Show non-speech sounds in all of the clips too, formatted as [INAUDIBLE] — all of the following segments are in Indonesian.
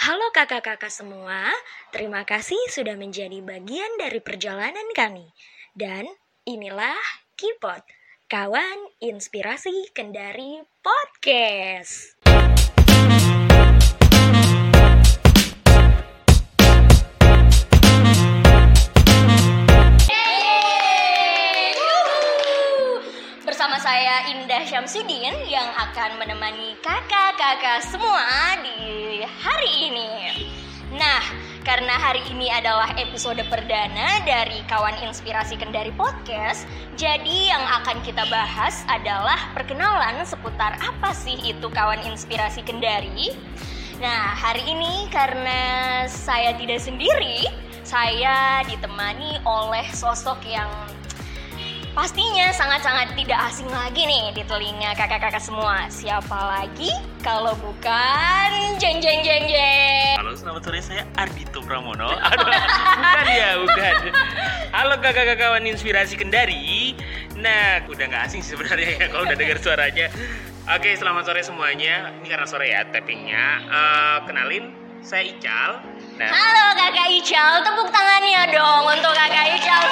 Halo kakak-kakak semua, terima kasih sudah menjadi bagian dari perjalanan kami. Dan inilah Kipot, kawan inspirasi Kendari Podcast. Saya Indah Syamsuddin yang akan menemani kakak-kakak semua di hari ini. Nah, karena hari ini adalah episode perdana dari Kawan Inspirasi Kendari Podcast, jadi yang akan kita bahas adalah perkenalan seputar apa sih itu Kawan Inspirasi Kendari. Nah, hari ini karena saya tidak sendiri, saya ditemani oleh sosok yang Pastinya sangat-sangat tidak asing lagi nih di telinga kakak-kakak semua. Siapa lagi kalau bukan jeng jeng jeng jeng. Halo, selamat sore. Saya Ardito Pramono. [LAUGHS] Aduh, bukan ya, bukan. Halo kakak-kakak kawan inspirasi Kendari. Nah, udah nggak asing sih sebenarnya ya kalau udah dengar suaranya. Oke, selamat sore semuanya. Ini karena sore ya tappingnya. Eh, kenalin, saya Ical. Nah, Halo kakak Ical, tepuk tangannya dong untuk kakak Ical.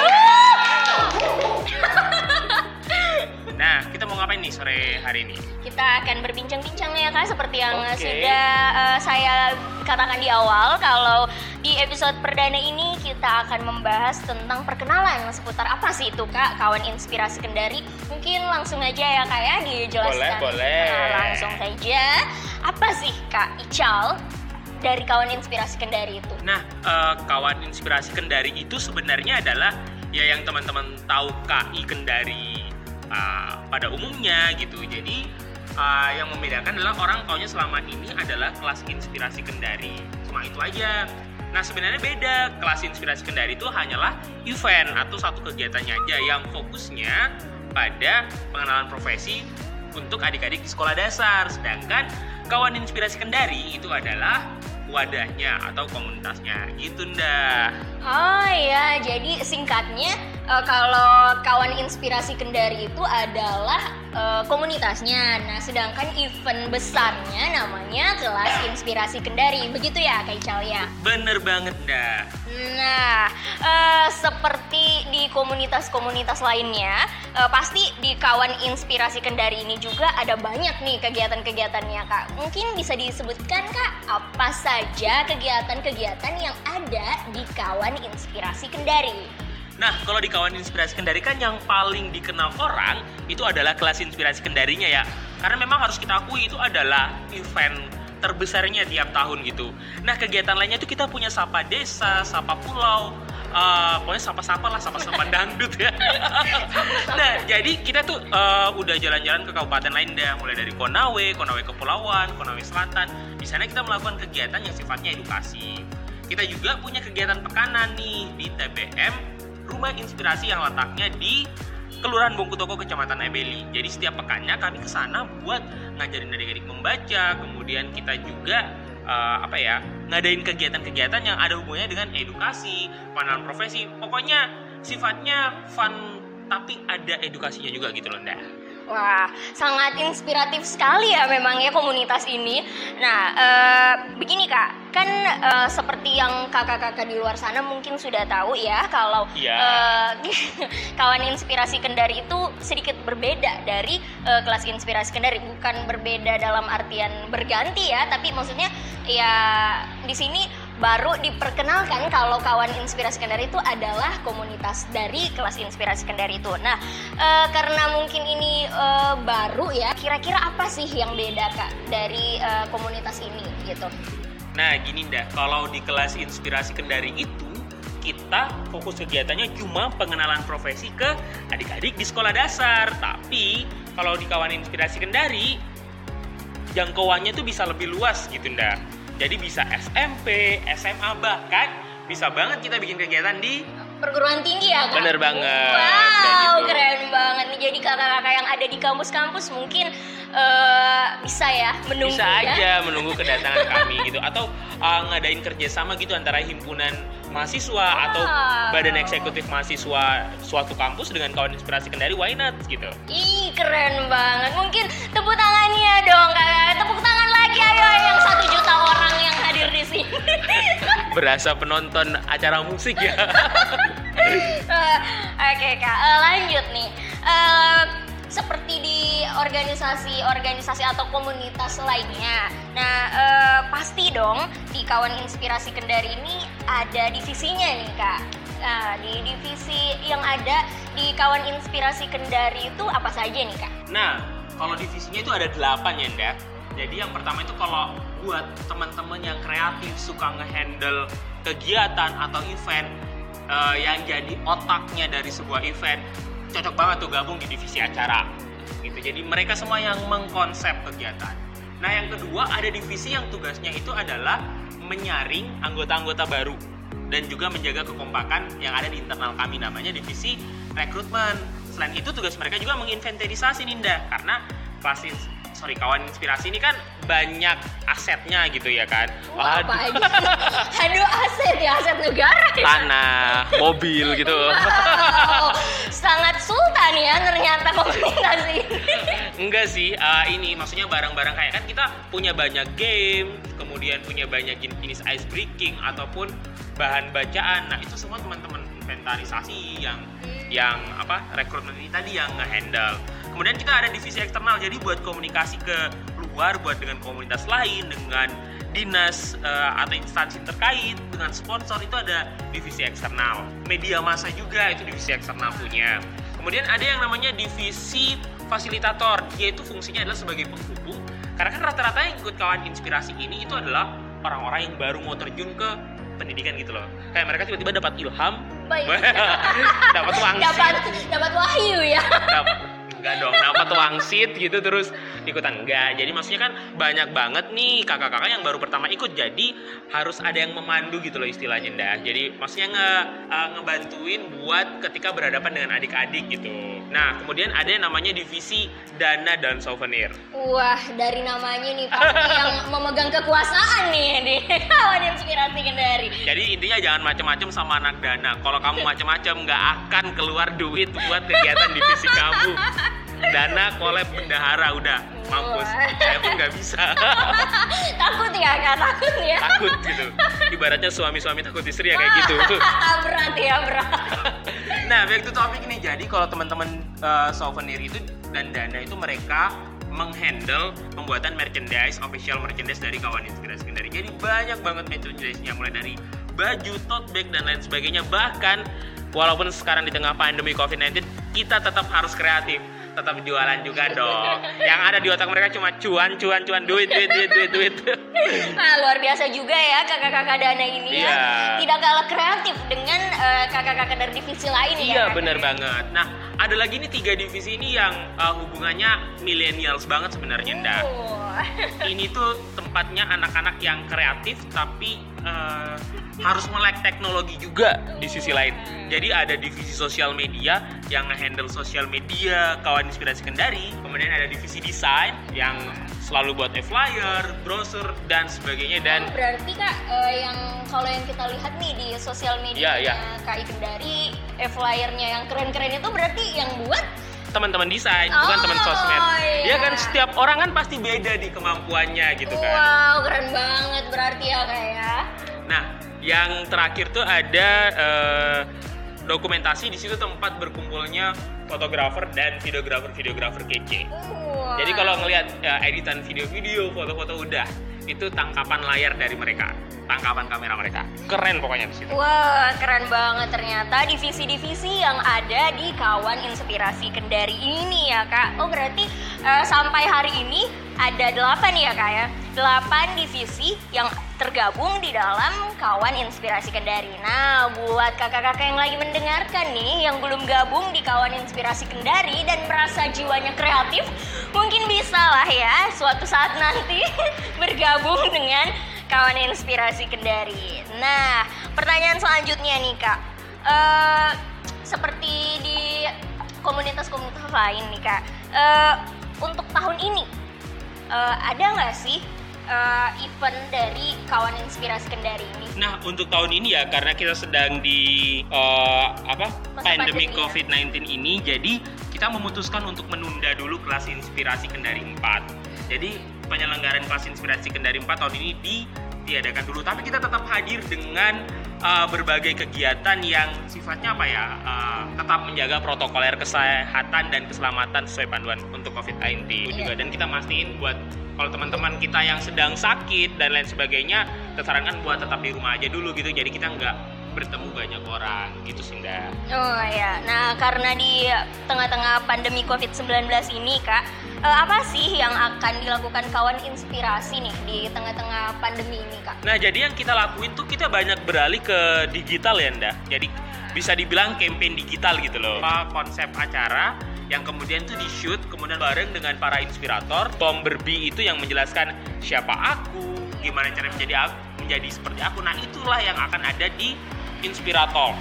Nah kita mau ngapain nih sore hari ini? Kita akan berbincang-bincang ya kak, seperti yang Oke. sudah eh, saya katakan di awal. Kalau di episode perdana ini kita akan membahas tentang perkenalan seputar apa sih itu kak, kawan inspirasi Kendari. Mungkin langsung aja ya kak ya dijelaskan. Boleh, boleh. Nah, langsung saja. Apa sih kak Ical dari kawan inspirasi Kendari itu? Nah, eh, kawan inspirasi Kendari itu sebenarnya adalah ya yang teman-teman tahu KI Kendari eh, pada umumnya gitu. Jadi eh, yang membedakan adalah orang taunya selama ini adalah kelas inspirasi Kendari. Cuma itu aja. Nah sebenarnya beda kelas inspirasi Kendari itu hanyalah event atau satu kegiatannya aja yang fokusnya pada pengenalan profesi untuk adik-adik di sekolah dasar. Sedangkan kawan inspirasi Kendari itu adalah wadahnya atau komunitasnya gitu ndah. Oh ya, jadi singkatnya eh, kalau kawan inspirasi Kendari itu adalah eh, komunitasnya. Nah, sedangkan event besarnya namanya kelas inspirasi Kendari. Begitu ya, Kak Ical ya? Bener banget ndah. Nah, eh, seperti di komunitas-komunitas lainnya, eh, pasti di kawan inspirasi Kendari ini juga ada banyak nih kegiatan-kegiatannya, Kak. Mungkin bisa disebutkan, Kak, apa saja kegiatan-kegiatan yang ada di kawan inspirasi Kendari? Nah, kalau di kawan inspirasi Kendari kan yang paling dikenal orang itu adalah kelas inspirasi Kendarinya ya. Karena memang harus kita akui itu adalah event terbesarnya tiap tahun gitu. Nah, kegiatan lainnya itu kita punya sapa desa, sapa pulau, eh, pokoknya sapa-sapa lah, sapa-sapa [LAUGHS] dangdut ya. nah, jadi kita tuh eh, udah jalan-jalan ke kabupaten lain dah, mulai dari Konawe, Konawe Kepulauan, Konawe Selatan. Di sana kita melakukan kegiatan yang sifatnya edukasi. Kita juga punya kegiatan pekanan nih di TBM Rumah Inspirasi yang letaknya di Kelurahan Bongkutoko, Kecamatan Ebeli. Jadi setiap pekannya kami ke sana buat ngajarin adik-adik membaca, kemudian kita juga eh, apa ya ngadain kegiatan-kegiatan yang ada hubungannya dengan edukasi, pengenalan profesi. Pokoknya sifatnya fun tapi ada edukasinya juga gitu loh, Nda. Wah, sangat inspiratif sekali ya memang ya komunitas ini. Nah, eh, begini kak, kan eh, seperti yang kakak-kakak di luar sana mungkin sudah tahu ya kalau Iya. eh, [LAUGHS] kawan inspirasi Kendari itu sedikit berbeda dari kelas inspirasi Kendari. Bukan berbeda dalam artian berganti ya, tapi maksudnya ya di sini baru diperkenalkan kalau kawan inspirasi Kendari itu adalah komunitas dari kelas inspirasi Kendari itu. Nah, eh, karena mungkin ini eh, baru ya, kira-kira apa sih yang beda kak dari eh, komunitas ini gitu? Nah gini ndak, kalau di kelas inspirasi Kendari itu kita fokus kegiatannya cuma pengenalan profesi ke adik-adik di sekolah dasar. Tapi kalau di kawan inspirasi Kendari jangkauannya tuh bisa lebih luas gitu ndak. Jadi bisa SMP, SMA bahkan bisa banget kita bikin kegiatan di Perguruan tinggi ya kak? Bener banget, Wow, gitu. keren banget nih. Jadi kakak-kakak yang ada di kampus-kampus mungkin eh, bisa ya menunggu bisa ya. aja menunggu kedatangan kami gitu atau uh, ngadain kerjasama gitu antara himpunan mahasiswa atau Ah. badan eksekutif mahasiswa suatu kampus dengan kawan inspirasi kendari why not gitu Ih keren banget. Mungkin tepuk tangannya dong kakak. Tepuk tangan lagi ayo yang satu juta hadir di sini. Berasa penonton acara musik ya. [LAUGHS] Oke kak, Eh, lanjut nih. Eh, seperti di organisasi-organisasi atau komunitas lainnya. Nah, eh, pasti dong di kawan inspirasi Kendari ini ada divisinya nih kak. Nah, di divisi yang ada di kawan inspirasi Kendari itu apa saja nih kak? Nah, kalau divisinya itu ada delapan ya, Nda. Jadi yang pertama itu kalau buat teman-teman yang kreatif suka ngehandle kegiatan atau event eh, yang jadi otaknya dari sebuah event, cocok banget tuh gabung di divisi acara. Gitu. Jadi mereka semua yang mengkonsep kegiatan. Nah, yang kedua ada divisi yang tugasnya itu adalah menyaring anggota-anggota baru dan juga menjaga kekompakan yang ada di internal kami namanya divisi rekrutmen. Selain itu tugas mereka juga menginventarisasi Ninda karena kelas ins- sorry kawan inspirasi ini kan banyak asetnya gitu ya kan. Wah, apa aja? [LAUGHS] Aduh aset ya, aset negara ya. tanah, mobil gitu. Wow, sangat sultan ya ternyata komunitas ini. Enggak sih, eh, ini maksudnya barang-barang kayak kan kita punya banyak game, kemudian punya banyak jen- jenis ice breaking ataupun bahan bacaan. Nah itu semua teman-teman inventarisasi yang yang apa rekrutmen ini tadi yang ngehandle. Kemudian kita ada divisi eksternal, jadi buat komunikasi ke luar, buat dengan komunitas lain, dengan dinas eh, atau instansi terkait, dengan sponsor itu ada divisi eksternal. Media massa juga itu divisi eksternal punya. Kemudian ada yang namanya divisi fasilitator, yaitu fungsinya adalah sebagai penghubung. Karena kan rata-rata yang ikut kawan inspirasi ini itu adalah orang-orang yang baru mau terjun ke pendidikan gitu loh. Kayak mereka tiba-tiba dapat ilham, [LAUGHS] dapat wangsit, dapat dapat wahyu ya. Enggak dong, dapat wangsit gitu terus ikutan enggak. Jadi maksudnya kan banyak banget nih kakak-kakak yang baru pertama ikut. Jadi harus ada yang memandu gitu loh istilahnya dah. Jadi maksudnya nge uh, ngebantuin buat ketika berhadapan dengan adik-adik gitu. Nah, kemudian ada yang namanya divisi dana dan souvenir. Wah, dari namanya nih pasti yang memegang kekuasaan nih di kawan [LAUGHS] inspirasi Kendari. Jadi intinya jangan macam-macam sama anak dana. Kalau kamu macam-macam nggak akan keluar duit buat kegiatan divisi kamu. Dana kolab bendahara udah mampus. Saya pun nggak bisa. [LAUGHS] takut ya kak, takut ya. takut gitu. Ibaratnya suami-suami takut istri ya kayak gitu. berat ya berat. [LAUGHS] Nah, back to topic nih. Jadi kalau teman-teman uh, souvenir itu dan dana itu mereka menghandle pembuatan merchandise, official merchandise dari kawan inspirasi Kendari. Jadi banyak banget merchandise-nya mulai dari baju, tote bag dan lain sebagainya. Bahkan walaupun sekarang di tengah pandemi COVID-19 kita tetap harus kreatif tetap jualan juga dong. Yang ada di otak mereka cuma cuan, cuan, cuan, duit, duit, duit, duit, duit. Nah, luar biasa juga ya kakak-kakak Dana ini ya. Iya. Tidak kalah kreatif dengan eh, kakak-kakak dari divisi lain ya. Iya Kak? bener banget. Nah ada lagi nih tiga divisi ini yang uh, hubungannya millennials banget sebenarnya ndak. Oh. Ini tuh tempatnya anak-anak yang kreatif tapi uh, harus melek teknologi juga di sisi lain. Jadi ada divisi sosial media yang nge-handle sosial media kawan inspirasi Kendari. Kemudian ada divisi desain yang selalu buat e-flyer, brosur dan sebagainya dan Oh, berarti kak eh, yang kalau yang kita lihat nih di sosial media Iya, iya. KI Kendari, eh, flyernya yang keren-keren itu berarti yang buat teman-teman desain bukan Oh, teman sosmed. iya. Ya kan setiap orang kan pasti beda di kemampuannya gitu kan. wow keren banget berarti ya kak ya. Nah, yang terakhir tuh ada eh, dokumentasi di situ tempat berkumpulnya fotografer dan videografer-videografer kece. Wow. Jadi kalau ngelihat eh, editan video-video, foto-foto udah itu tangkapan layar dari mereka, tangkapan kamera mereka. Keren pokoknya di situ. Wah, keren banget ternyata divisi-divisi yang ada di kawan inspirasi Kendari ini ya kak. Oh berarti eh, sampai hari ini ada delapan ya kak ya? Delapan divisi yang tergabung di dalam kawan inspirasi Kendari. Nah, buat kakak-kakak yang lagi mendengarkan nih, yang belum gabung di kawan inspirasi Kendari dan merasa jiwanya kreatif, mungkin bisa lah ya suatu saat nanti [LAUGHS] bergabung dengan kawan inspirasi Kendari. Nah, pertanyaan selanjutnya nih kak, Eh, seperti di komunitas-komunitas lain nih kak, eh, untuk tahun ini eh, ada nggak sih eh, event dari kawan inspirasi Kendari ini? Nah, untuk tahun ini ya karena kita sedang di eh, apa pandemi ya. COVID-19 ini, jadi kita memutuskan untuk menunda dulu kelas inspirasi Kendari 4. Jadi penyelenggaraan kelas inspirasi Kendari 4 tahun ini diadakan dulu. Tapi kita tetap hadir dengan uh, berbagai kegiatan yang sifatnya apa ya? Uh, tetap menjaga protokoler kesehatan dan keselamatan sesuai panduan untuk COVID-19 Iya. juga. Dan kita mastiin buat kalau teman-teman kita yang sedang sakit dan lain sebagainya kita sarankan buat tetap di rumah aja dulu gitu. Jadi kita nggak bertemu banyak orang gitu Sinda Oh ya, nah karena di tengah-tengah pandemi COVID-19 ini kak, eh, apa sih yang akan dilakukan kawan inspirasi nih di tengah-tengah pandemi ini kak? Nah, jadi yang kita lakuin tuh kita banyak beralih ke digital ya, Nda. Jadi bisa dibilang campaign digital gitu loh. Apa Konsep acara yang kemudian tuh di shoot kemudian bareng dengan para inspirator. Tom Berbi itu yang menjelaskan siapa aku, gimana cara menjadi aku, menjadi seperti aku. Nah, itulah yang akan ada di Inspirator.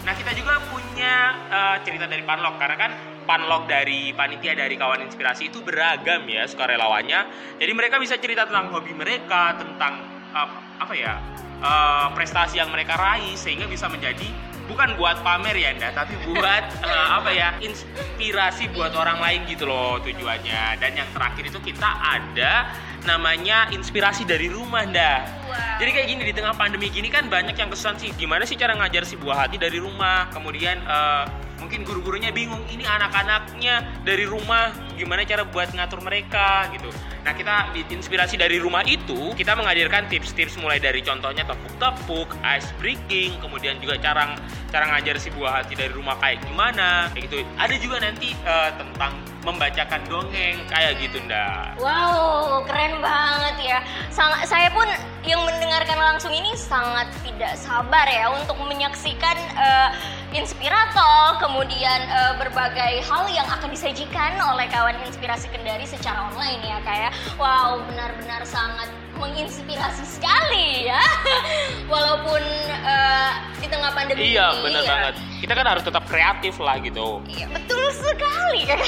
Nah, kita juga punya eh, cerita dari Panlok karena kan Panlok dari panitia dari kawan inspirasi itu beragam ya sukarelawannya. Jadi mereka bisa cerita tentang hobi mereka, tentang eh, apa ya eh, prestasi yang mereka raih sehingga bisa menjadi bukan buat pamer ya Nda, tapi buat [LAUGHS] eh, apa ya inspirasi buat orang lain gitu loh tujuannya. Dan yang terakhir itu kita ada namanya inspirasi dari rumah Nda. Wow. Jadi kayak gini di tengah pandemi gini kan banyak yang kesan sih gimana sih cara ngajar si buah hati dari rumah. Kemudian eh, mungkin guru-gurunya bingung ini anak-anaknya dari rumah gimana cara buat ngatur mereka gitu. Nah kita inspirasi dari rumah itu kita menghadirkan tips-tips mulai dari contohnya tepuk-tepuk, ice breaking, kemudian juga cara cara ngajar si buah hati dari rumah kayak gimana kayak gitu. Ada juga nanti eh, tentang membacakan dongeng kayak gitu ndak. Wow, keren banget ya. Sang- saya pun yang mendengarkan langsung ini sangat tidak sabar ya untuk menyaksikan eh, inspirator, kemudian eh, berbagai hal yang akan disajikan oleh kawan inspirasi Kendari secara online ya kayak. Wow, benar-benar sangat menginspirasi sekali ya. [LAUGHS] Walaupun eh, di tengah pandemi Iya benar ya. banget. Kita kan harus tetap kreatif lah gitu. Iya, betul sekali Kak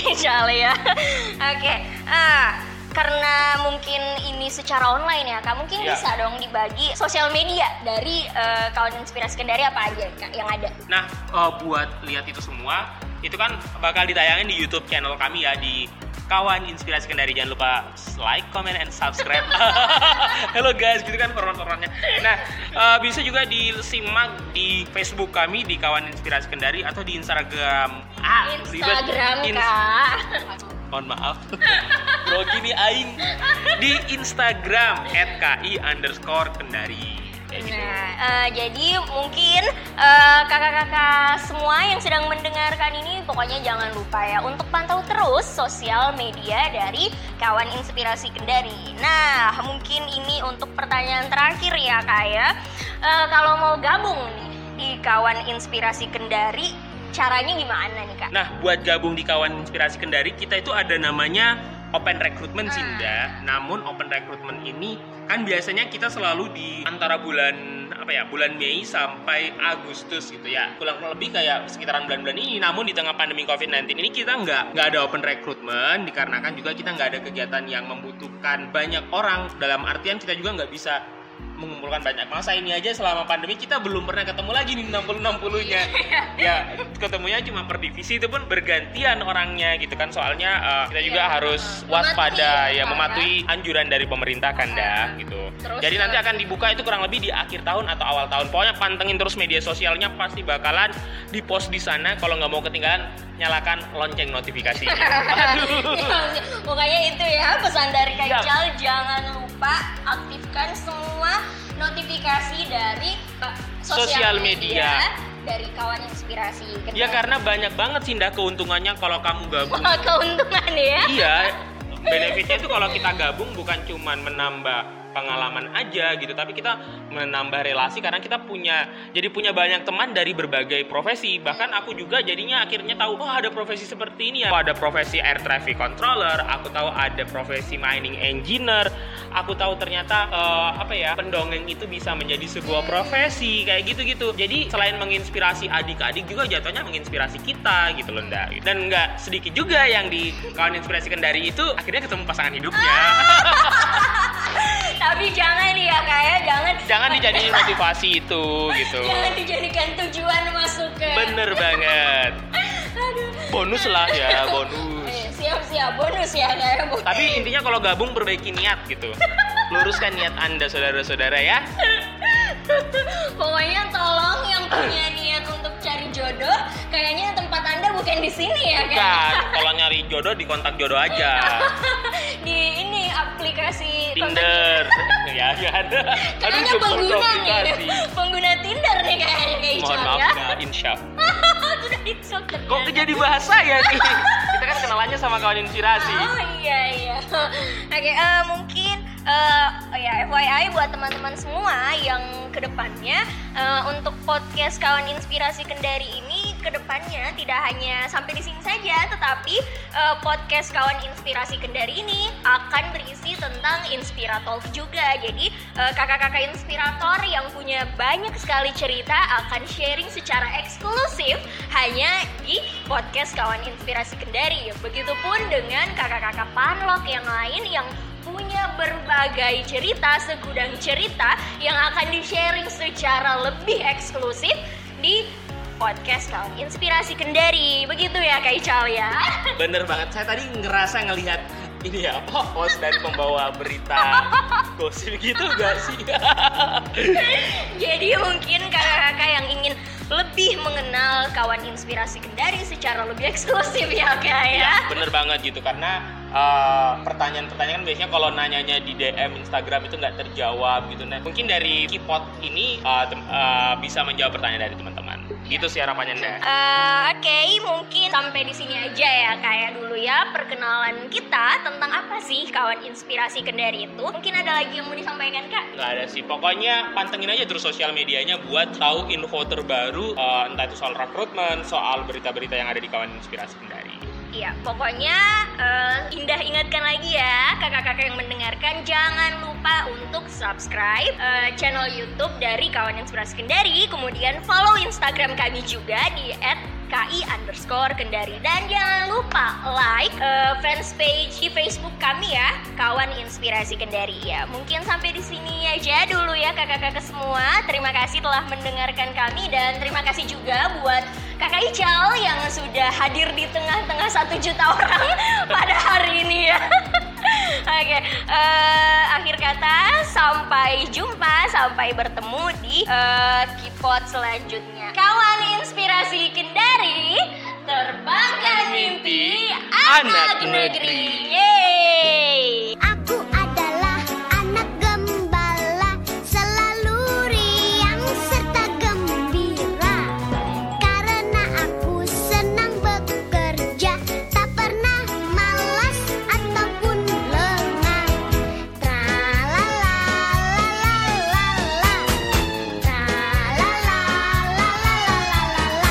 ya. [LAUGHS] Oke, ah, karena mungkin ini secara online ya Kak, mungkin Iya. bisa dong dibagi sosial media dari eh, kawan inspirasi Kendari apa aja Kak yang ada? Nah, eh, buat lihat itu semua, itu kan bakal ditayangin di YouTube channel kami ya di kawan inspirasi kendari jangan lupa like, comment, and subscribe. [LAUGHS] Halo guys, gitu kan format-formatnya. Nah, eh, bisa juga disimak di Facebook kami di kawan inspirasi kendari atau di Instagram. Ah, ribet. Instagram Ins- Kak. Mohon maaf. [LAUGHS] Grogi nih aing di Instagram @ki underscore kendari. Gitu. Nah, eh, jadi mungkin eh, kakak-kakak semua yang sedang mendengarkan ini pokoknya jangan lupa ya untuk pantau terus sosial media dari kawan inspirasi Kendari. Nah, mungkin ini untuk pertanyaan terakhir ya kak ya. Eh, kalau mau gabung nih di kawan inspirasi Kendari, caranya gimana nih kak? Nah, buat gabung di kawan inspirasi Kendari, kita itu ada namanya open recruitment Hmm. Sinda. Namun open recruitment ini kan biasanya kita selalu di antara bulan apa ya, bulan Mei sampai Agustus gitu ya. Kurang lebih kayak sekitaran bulan-bulan ini. Namun di tengah pandemi COVID-19 ini kita nggak nggak ada open recruitment dikarenakan juga kita nggak ada kegiatan yang membutuhkan banyak orang. Dalam artian kita juga nggak bisa mengumpulkan banyak masa ini aja selama pandemi kita belum pernah ketemu lagi nih 60 60 nya ya ketemunya cuma per divisi itu pun bergantian orangnya gitu kan soalnya uh, kita juga Iya. harus Mematuhi, waspada ya kan? mematuhi anjuran dari pemerintah kan dah gitu Terus, jadi nanti uh, akan dibuka itu kurang lebih di akhir tahun atau awal tahun pokoknya pantengin terus media sosialnya pasti bakalan di post di sana kalau nggak mau ketinggalan nyalakan lonceng notifikasi [LAUGHS] Pokoknya itu ya pesan dari Iya. Ical jangan lupa aktifkan semua notifikasi dari eh, Sosial media. Dari kawan inspirasi. ya karena banyak banget sih Nda, keuntungannya kalau kamu gabung Wah, keuntungan ya. iya benefitnya itu kalau kita gabung bukan cuman menambah pengalaman aja gitu tapi kita menambah relasi karena kita punya jadi punya banyak teman dari berbagai profesi bahkan aku juga jadinya akhirnya tahu oh ada profesi seperti ini ya oh, ada profesi air traffic controller aku tahu ada profesi mining engineer aku tahu ternyata eh, apa ya pendongeng itu bisa menjadi sebuah profesi kayak gitu-gitu. Jadi selain menginspirasi adik-adik juga jatuhnya menginspirasi kita gitu loh Nda. Dan nggak sedikit juga yang di kawan inspirasi kendari itu akhirnya ketemu pasangan hidupnya. [LAUGHS] Tapi jangan ya kayak jangan. Jangan dijadiin motivasi itu gitu. Jangan dijadikan tujuan masuk ke. bener banget. [LAUGHS] Bonus lah ya bonus Siap bonus ya kayak bonus. tapi intinya kalau gabung perbaiki niat gitu. Luruskan niat anda saudara-saudara ya. Pokoknya tolong yang punya niat untuk cari jodoh, kayaknya tempat anda bukan di sini ya kan? Bukan, kalau nyari jodoh di kontak jodoh aja. [LAUGHS] Di ini aplikasi Tinder. ya kan Kayaknya Aduh, pengguna nih, pengguna Tinder nih kayaknya kayak mohon maaf ya. ya [LAUGHS] insya. Kok jadi bahasa ya nih kita kan kenalannya sama kawan inspirasi Oh iya iya. [LAUGHS] Oke eh, mungkin eh, oh ya FYI buat teman-teman semua yang ke depannya eh, untuk podcast kawan inspirasi Kendari ini ke depannya tidak hanya sampai di sini saja, tetapi eh, podcast kawan inspirasi Kendari ini akan berisi tentang inspirator juga. Jadi eh, kakak-kakak inspirator yang punya banyak sekali cerita akan sharing secara eksklusif hanya di podcast kawan inspirasi Kendari. Begitupun dengan kakak-kakak panlok yang lain yang punya berbagai cerita, segudang cerita yang akan di-sharing secara lebih eksklusif di podcast kawan inspirasi Kendari. Begitu ya Kak Ical ya. [LAUGHS] bener banget saya tadi ngerasa ngelihat ini ya apa host dari pembawa berita [LAUGHS] gosip gitu gak sih [LAUGHS] Jadi mungkin kakak-kakak yang ingin lebih mengenal kawan inspirasi Kendari secara lebih eksklusif ya Kak ya. Ya, bener banget gitu karena eh, pertanyaan-pertanyaan kan biasanya kalau nanyanya di DM Instagram itu nggak terjawab gitu. Nah, mungkin dari Kipot ini tem- eh, bisa menjawab pertanyaan dari teman-teman. Gitu sih harapannya Nda. Eh, Oke, mungkin sampai di sini aja ya kayak dulu ya perkenalan kita tentang apa sih kawan inspirasi Kendari itu. Mungkin ada lagi yang mau disampaikan Kak? Nggak ada sih, pokoknya pantengin aja terus sosial medianya buat tahu info terbaru eh, entah itu soal rekrutmen, soal berita-berita yang ada di kawan inspirasi Kendari. Iya, pokoknya eh, Indah ingatkan lagi ya kakak-kakak yang mendengarkan jangan lupa untuk subscribe eh, channel YouTube dari Kawan Inspirasi Kendari, kemudian follow Instagram kami juga di @ki underscore Kendari dan jangan lupa like eh, fans page di Facebook kami ya Kawan Inspirasi Kendari ya. Mungkin sampai di sini aja dulu ya kakak-kakak semua. Terima kasih telah mendengarkan kami dan terima kasih juga buat Kakak Ical yang sudah hadir di tengah-tengah satu juta orang [LAUGHS] pada hari ini ya. [LAUGHS] Oke, eh, akhir kata sampai jumpa, sampai bertemu di eh, Kipot selanjutnya. Kawan inspirasi Kendari, terbangkan mimpi anak Anak negeri. negeri. Yeay.